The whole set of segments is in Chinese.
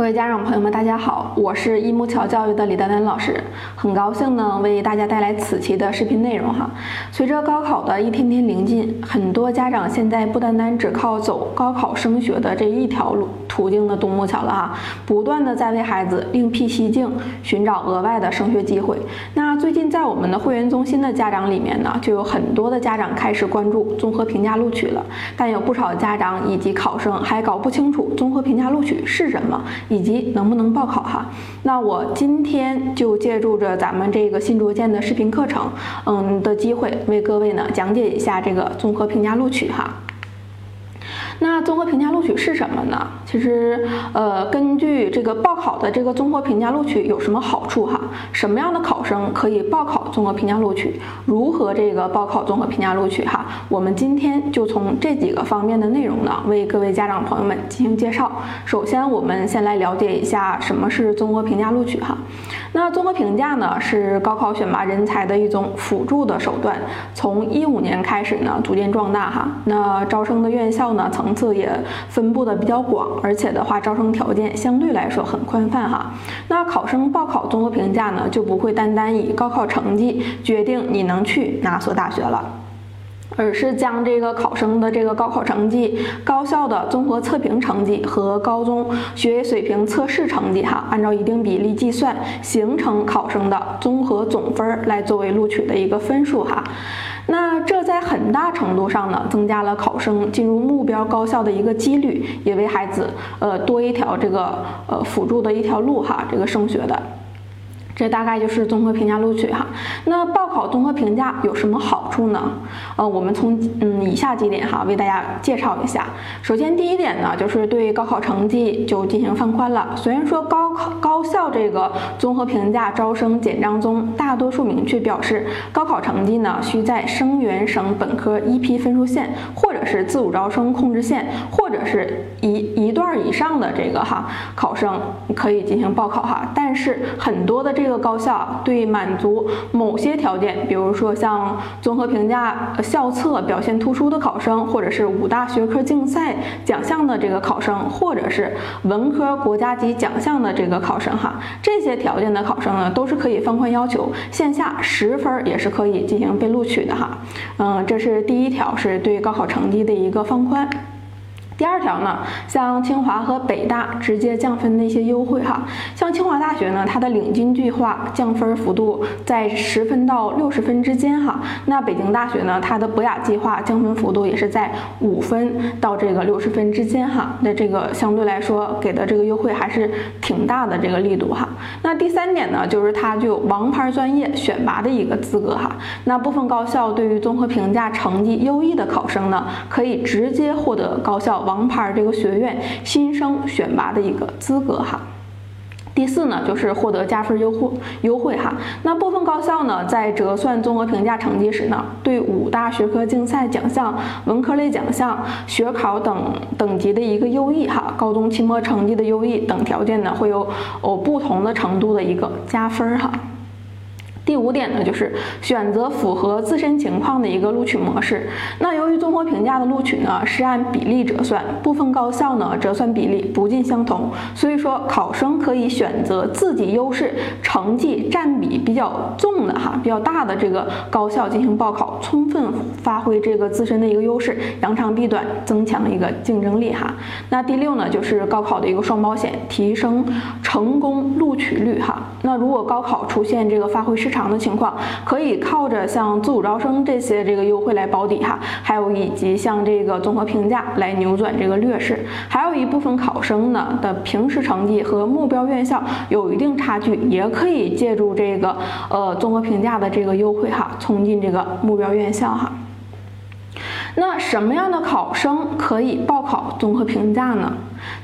各位家长朋友们，大家好，我是一木桥教育的李丹丹老师，很高兴呢为大家带来此期的视频内容哈。随着高考的一天天临近，很多家长现在不单单只靠走高考升学的这一条路途径的独木桥了哈，不断的在为孩子另辟蹊径，寻找额外的升学机会。那最近在我们的会员中心的家长里面呢，就有很多的家长开始关注综合评价录取了，但有不少家长以及考生还搞不清楚综合评价录取是什么。以及能不能报考哈？那我今天就借助着咱们这个新卓见的视频课程，嗯的机会，为各位呢讲解一下这个综合评价录取哈。那综合评价录取是什么呢？其实，呃，根据这个报考的这个综合评价录取有什么好处哈？什么样的考生可以报考综合评价录取？如何这个报考综合评价录取哈？我们今天就从这几个方面的内容呢，为各位家长朋友们进行介绍。首先，我们先来了解一下什么是综合评价录取哈。那综合评价呢，是高考选拔人才的一种辅助的手段，从一五年开始呢，逐渐壮大哈。那招生的院校呢，层次也分布的比较广，而且的话招生条件相对来说很宽泛哈。那考生报考综合评价呢，就不会单单以高考成绩决定你能去哪所大学了，而是将这个考生的这个高考成绩、高校的综合测评成绩和高中学业水平测试成绩哈，按照一定比例计算，形成考生的综合总分来作为录取的一个分数哈。那这在很大程度上呢，增加了考生进入目标高校的一个几率，也为孩子呃多一条这个呃辅助的一条路哈，这个升学的。这大概就是综合评价录取哈。那报考综合评价有什么好处呢？呃，我们从嗯以下几点哈为大家介绍一下。首先第一点呢，就是对高考成绩就进行放宽了。虽然说高考高校这个综合评价招生简章中大多数明确表示，高考成绩呢需在生源省本科一批分数线，或者是自主招生控制线，或者是一一段以上的这个哈考生可以进行报考哈。但是很多的这个高校对满足某些条件，比如说像综合评价校测表现突出的考生，或者是五大学科竞赛奖项的这个考生，或者是文科国家级奖项的这个考生，哈，这些条件的考生呢，都是可以放宽要求，线下十分也是可以进行被录取的，哈，嗯，这是第一条，是对高考成绩的一个放宽。第二条呢，像清华和北大直接降分的一些优惠哈，像清华大学呢，它的领军计划降分幅度在十分到六十分之间哈。那北京大学呢，它的博雅计划降分幅度也是在五分到这个六十分之间哈。那这个相对来说给的这个优惠还是挺大的这个力度哈。那第三点呢，就是它就王牌专业选拔的一个资格哈。那部分高校对于综合评价成绩优异的考生呢，可以直接获得高校。王牌这个学院新生选拔的一个资格哈。第四呢，就是获得加分优惠优惠哈。那部分高校呢，在折算综合评价成绩时呢，对五大学科竞赛奖项、文科类奖项、学考等等级的一个优异哈，高中期末成绩的优异等条件呢，会有哦不同的程度的一个加分哈。第五点呢，就是选择符合自身情况的一个录取模式。那由于综合评价的录取呢是按比例折算，部分高校呢折算比例不尽相同，所以说考生可以选择自己优势成绩占比比较重的哈、比较大的这个高校进行报考，充分发挥这个自身的一个优势，扬长避短，增强一个竞争力哈。那第六呢，就是高考的一个双保险，提升成功录取率哈。那如果高考出现这个发挥失常，的情况可以靠着像自主招生这些这个优惠来保底哈，还有以及像这个综合评价来扭转这个劣势，还有一部分考生呢的平时成绩和目标院校有一定差距，也可以借助这个呃综合评价的这个优惠哈，冲进这个目标院校哈。那什么样的考生可以报考综合评价呢？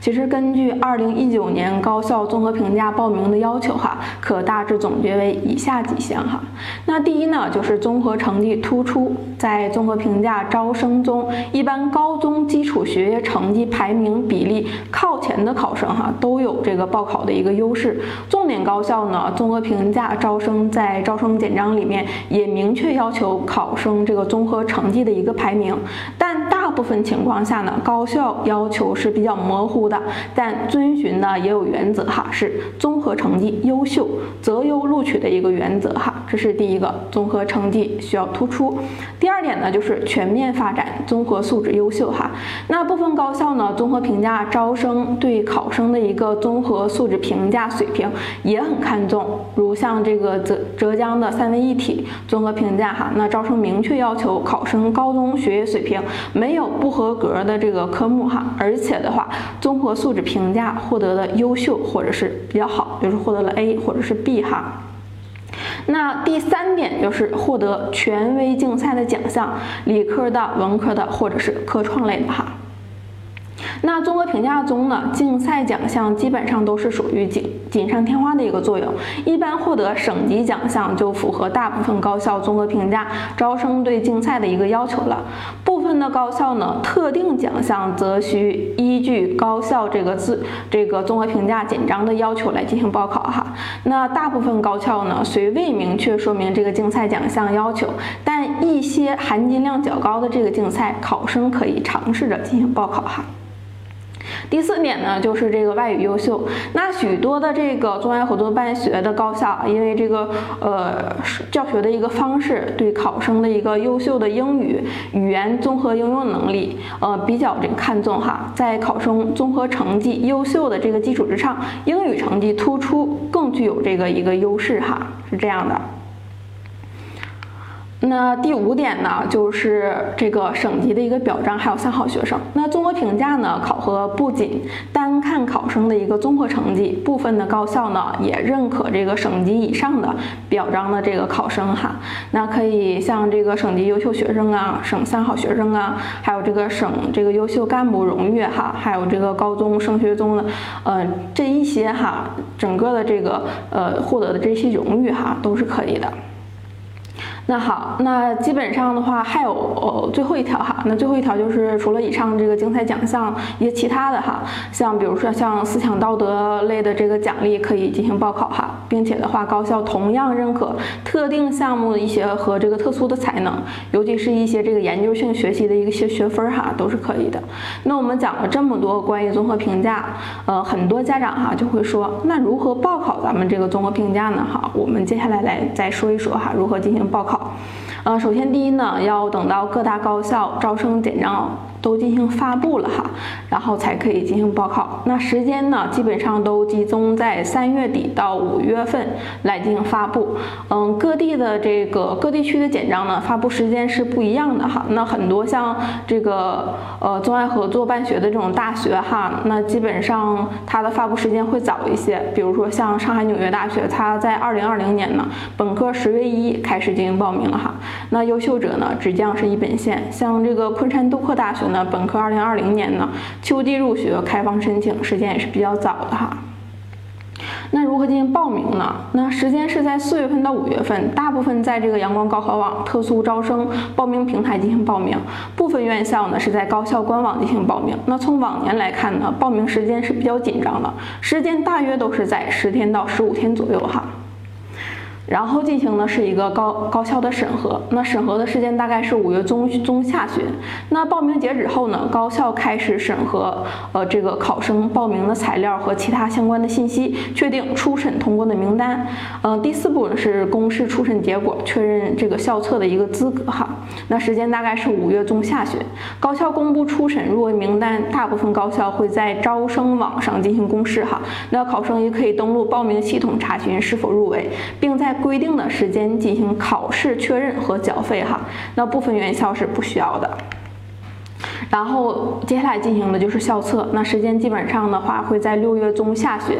其实根据二零一九年高校综合评价报名的要求哈，可大致总结为以下几项哈。那第一呢，就是综合成绩突出，在综合评价招生中，一般高中基础学业成绩排名比例靠前的考生哈，都有这个报考的一个优势。重点高校呢，综合评价招生在招生简章里面也明确要求考生这个综合成绩的一个排名，部分情况下呢，高校要求是比较模糊的，但遵循呢也有原则哈，是综合成绩优秀择优录取的一个原则哈，这是第一个，综合成绩需要突出。第二点呢，就是全面发展综合素质优秀哈。那部分高校呢，综合评价招生对考生的一个综合素质评价水平也很看重，如像这个浙浙江的三位一体综合评价哈，那招生明确要求考生高中学业水平没有不合格的这个科目哈，而且的话，综合素质评价获得的优秀或者是比较好，就是获得了 A 或者是 B 哈。那第三点就是获得权威竞赛的奖项，理科的、文科的或者是科创类的哈。那综合评价中呢，竞赛奖项基本上都是属于锦锦上添花的一个作用，一般获得省级奖项就符合大部分高校综合评价招生对竞赛的一个要求了。部分的高校呢，特定奖项则需依据高校这个自这个综合评价简章的要求来进行报考哈。那大部分高校呢，虽未明确说明这个竞赛奖项要求，但一些含金量较高的这个竞赛，考生可以尝试着进行报考哈。第四点呢，就是这个外语优秀。那许多的这个中外合作办学的高校，因为这个呃教学的一个方式，对考生的一个优秀的英语语言综合应用能力，呃比较这个看重哈。在考生综合成绩优秀的这个基础之上，英语成绩突出更具有这个一个优势哈，是这样的。那第五点呢，就是这个省级的一个表彰，还有三好学生。那综合评价呢，考核不仅单看考生的一个综合成绩，部分的高校呢也认可这个省级以上的表彰的这个考生哈。那可以像这个省级优秀学生啊、省三好学生啊，还有这个省这个优秀干部荣誉哈，还有这个高中升学中的呃这一些哈，整个的这个呃获得的这些荣誉哈，都是可以的。那好，那基本上的话还有呃最后一条哈，那最后一条就是除了以上这个竞赛奖项，一些其他的哈，像比如说像思想道德类的这个奖励可以进行报考哈，并且的话高校同样认可特定项目的一些和这个特殊的才能，尤其是一些这个研究性学习的一些学分哈都是可以的。那我们讲了这么多关于综合评价，呃很多家长哈就会说，那如何报考咱们这个综合评价呢？哈，我们接下来来再说一说哈，如何进行报考。呃，首先第一呢，要等到各大高校招生简章。都进行发布了哈，然后才可以进行报考。那时间呢，基本上都集中在三月底到五月份来进行发布。嗯，各地的这个各地区的简章呢，发布时间是不一样的哈。那很多像这个呃中外合作办学的这种大学哈，那基本上它的发布时间会早一些。比如说像上海纽约大学，它在二零二零年呢，本科十月一开始进行报名了哈。那优秀者呢，只降是一本线。像这个昆山杜克大学呢。那本科二零二零年呢，秋季入学开放申请，时间也是比较早的哈。那如何进行报名呢？那时间是在四月份到五月份，大部分在这个阳光高考网特殊招生报名平台进行报名，部分院校呢是在高校官网进行报名。那从往年来看呢，报名时间是比较紧张的，时间大约都是在十天到十五天左右哈。然后进行的是一个高高校的审核，那审核的时间大概是五月中中下旬。那报名截止后呢，高校开始审核，呃，这个考生报名的材料和其他相关的信息，确定初审通过的名单。嗯，第四步是公示初审结果，确认这个校测的一个资格哈。那时间大概是五月中下旬，高校公布初审入围名单，大部分高校会在招生网上进行公示哈。那考生也可以登录报名系统查询是否入围，并在规定的时间进行考试确认和缴费哈，那部分院校是不需要的。然后接下来进行的就是校测，那时间基本上的话会在六月中下旬。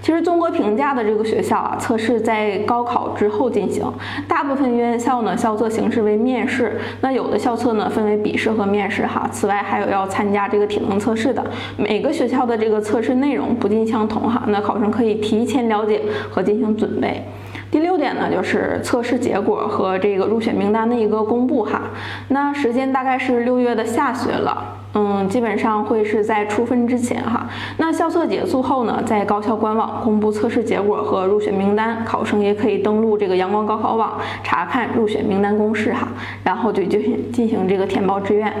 其实综合评价的这个学校啊，测试在高考之后进行，大部分院校呢校测形式为面试，那有的校测呢分为笔试和面试哈。此外还有要参加这个体能测试的，每个学校的这个测试内容不尽相同哈，那考生可以提前了解和进行准备。第六点呢，就是测试结果和这个入选名单的一个公布哈。那时间大概是六月的下旬了，嗯，基本上会是在出分之前哈。那校测结束后呢，在高校官网公布测试结果和入选名单，考生也可以登录这个阳光高考网查看入选名单公示哈，然后就就进行这个填报志愿。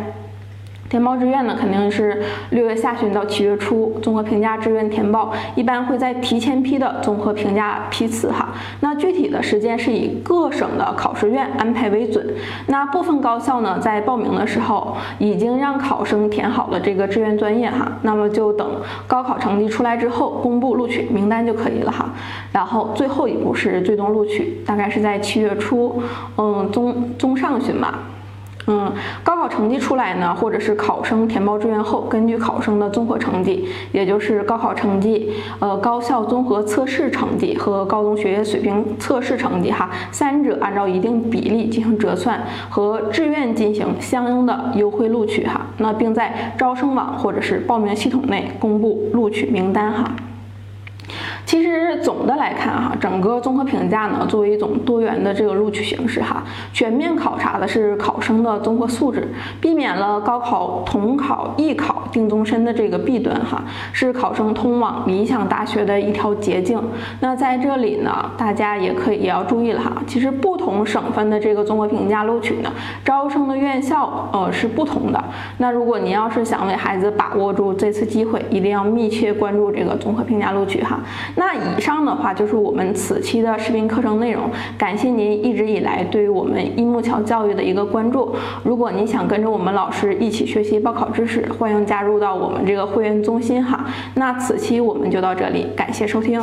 填报志愿呢，肯定是六月下旬到七月初。综合评价志愿填报一般会在提前批的综合评价批次哈。那具体的时间是以各省的考试院安排为准。那部分高校呢，在报名的时候已经让考生填好了这个志愿专业哈。那么就等高考成绩出来之后公布录取名单就可以了哈。然后最后一步是最终录取，大概是在七月初，嗯，中中上旬吧。嗯，高考成绩出来呢，或者是考生填报志愿后，根据考生的综合成绩，也就是高考成绩、呃高校综合测试成绩和高中学业水平测试成绩哈，三者按照一定比例进行折算，和志愿进行相应的优惠录取哈。那并在招生网或者是报名系统内公布录取名单哈。其实总的来看哈，整个综合评价呢，作为一种多元的这个录取形式哈，全面考察的是考生的综合素质，避免了高考统考、艺考定终身的这个弊端哈，是考生通往理想大学的一条捷径。那在这里呢，大家也可以也要注意了哈，其实不同省份的这个综合评价录取呢，招生的院校呃是不同的。那如果您要是想为孩子把握住这次机会，一定要密切关注这个综合评价录取哈。那以上的话就是我们此期的视频课程内容，感谢您一直以来对于我们一木桥教育的一个关注。如果您想跟着我们老师一起学习报考知识，欢迎加入到我们这个会员中心哈。那此期我们就到这里，感谢收听。